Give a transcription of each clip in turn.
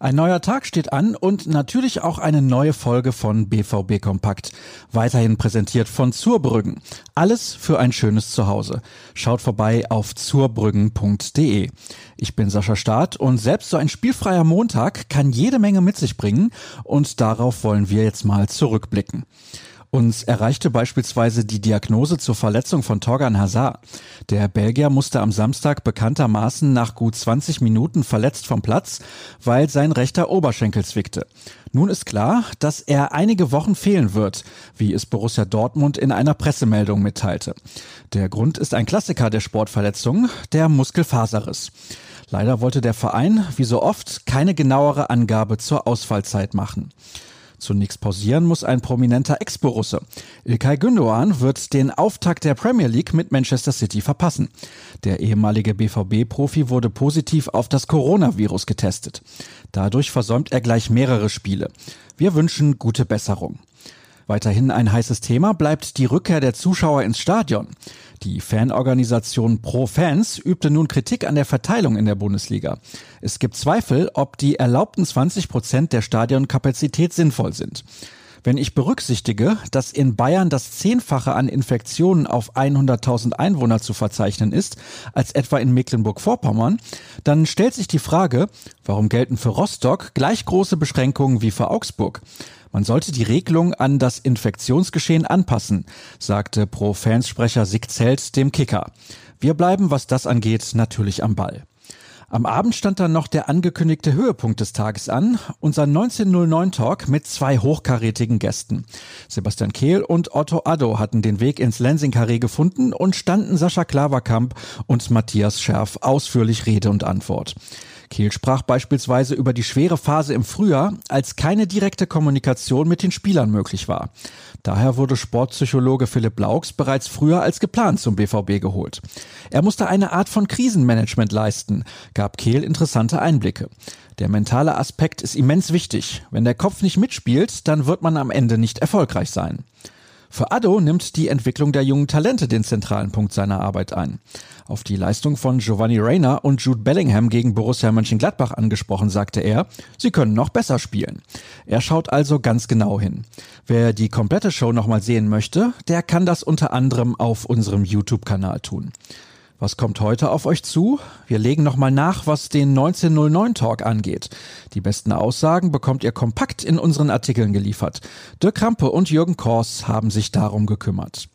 Ein neuer Tag steht an und natürlich auch eine neue Folge von BVB Kompakt. Weiterhin präsentiert von Zurbrüggen. Alles für ein schönes Zuhause. Schaut vorbei auf zurbrüggen.de. Ich bin Sascha Staat und selbst so ein spielfreier Montag kann jede Menge mit sich bringen und darauf wollen wir jetzt mal zurückblicken. Uns erreichte beispielsweise die Diagnose zur Verletzung von Torgan Hazard. Der Belgier musste am Samstag bekanntermaßen nach gut 20 Minuten verletzt vom Platz, weil sein rechter Oberschenkel zwickte. Nun ist klar, dass er einige Wochen fehlen wird, wie es Borussia Dortmund in einer Pressemeldung mitteilte. Der Grund ist ein Klassiker der Sportverletzung, der Muskelfaserriss. Leider wollte der Verein, wie so oft, keine genauere Angabe zur Ausfallzeit machen. Zunächst pausieren muss ein prominenter Ex-Borusse. Ilkay Gündoğan wird den Auftakt der Premier League mit Manchester City verpassen. Der ehemalige BVB-Profi wurde positiv auf das Coronavirus getestet. Dadurch versäumt er gleich mehrere Spiele. Wir wünschen gute Besserung. Weiterhin ein heißes Thema bleibt die Rückkehr der Zuschauer ins Stadion. Die Fanorganisation Pro Fans übte nun Kritik an der Verteilung in der Bundesliga. Es gibt Zweifel, ob die erlaubten 20 Prozent der Stadionkapazität sinnvoll sind. Wenn ich berücksichtige, dass in Bayern das Zehnfache an Infektionen auf 100.000 Einwohner zu verzeichnen ist, als etwa in Mecklenburg-Vorpommern, dann stellt sich die Frage, warum gelten für Rostock gleich große Beschränkungen wie für Augsburg? Man sollte die Regelung an das Infektionsgeschehen anpassen, sagte Pro-Fans-Sprecher Sig Zelt dem Kicker. Wir bleiben, was das angeht, natürlich am Ball. Am Abend stand dann noch der angekündigte Höhepunkt des Tages an, unser 1909 Talk mit zwei hochkarätigen Gästen. Sebastian Kehl und Otto Addo hatten den Weg ins Lensing-Karree gefunden und standen Sascha Klaverkamp und Matthias Scherf ausführlich Rede und Antwort. Kehl sprach beispielsweise über die schwere Phase im Frühjahr, als keine direkte Kommunikation mit den Spielern möglich war. Daher wurde Sportpsychologe Philipp Laux bereits früher als geplant zum BVB geholt. Er musste eine Art von Krisenmanagement leisten, gab Kehl interessante Einblicke. Der mentale Aspekt ist immens wichtig. Wenn der Kopf nicht mitspielt, dann wird man am Ende nicht erfolgreich sein. Für Addo nimmt die Entwicklung der jungen Talente den zentralen Punkt seiner Arbeit ein. Auf die Leistung von Giovanni Reyna und Jude Bellingham gegen Borussia Mönchengladbach angesprochen, sagte er, sie können noch besser spielen. Er schaut also ganz genau hin. Wer die komplette Show nochmal sehen möchte, der kann das unter anderem auf unserem YouTube-Kanal tun. Was kommt heute auf euch zu? Wir legen nochmal nach, was den 1909 Talk angeht. Die besten Aussagen bekommt ihr kompakt in unseren Artikeln geliefert. Dirk Krampe und Jürgen Kors haben sich darum gekümmert.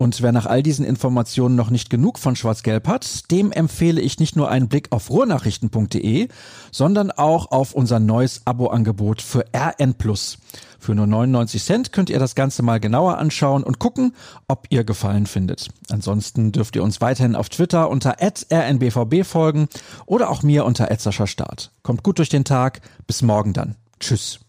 Und wer nach all diesen Informationen noch nicht genug von Schwarz-Gelb hat, dem empfehle ich nicht nur einen Blick auf ruhrnachrichten.de, sondern auch auf unser neues Abo-Angebot für RN+. Für nur 99 Cent könnt ihr das Ganze mal genauer anschauen und gucken, ob ihr Gefallen findet. Ansonsten dürft ihr uns weiterhin auf Twitter unter rnbvb folgen oder auch mir unter Start. Kommt gut durch den Tag. Bis morgen dann. Tschüss.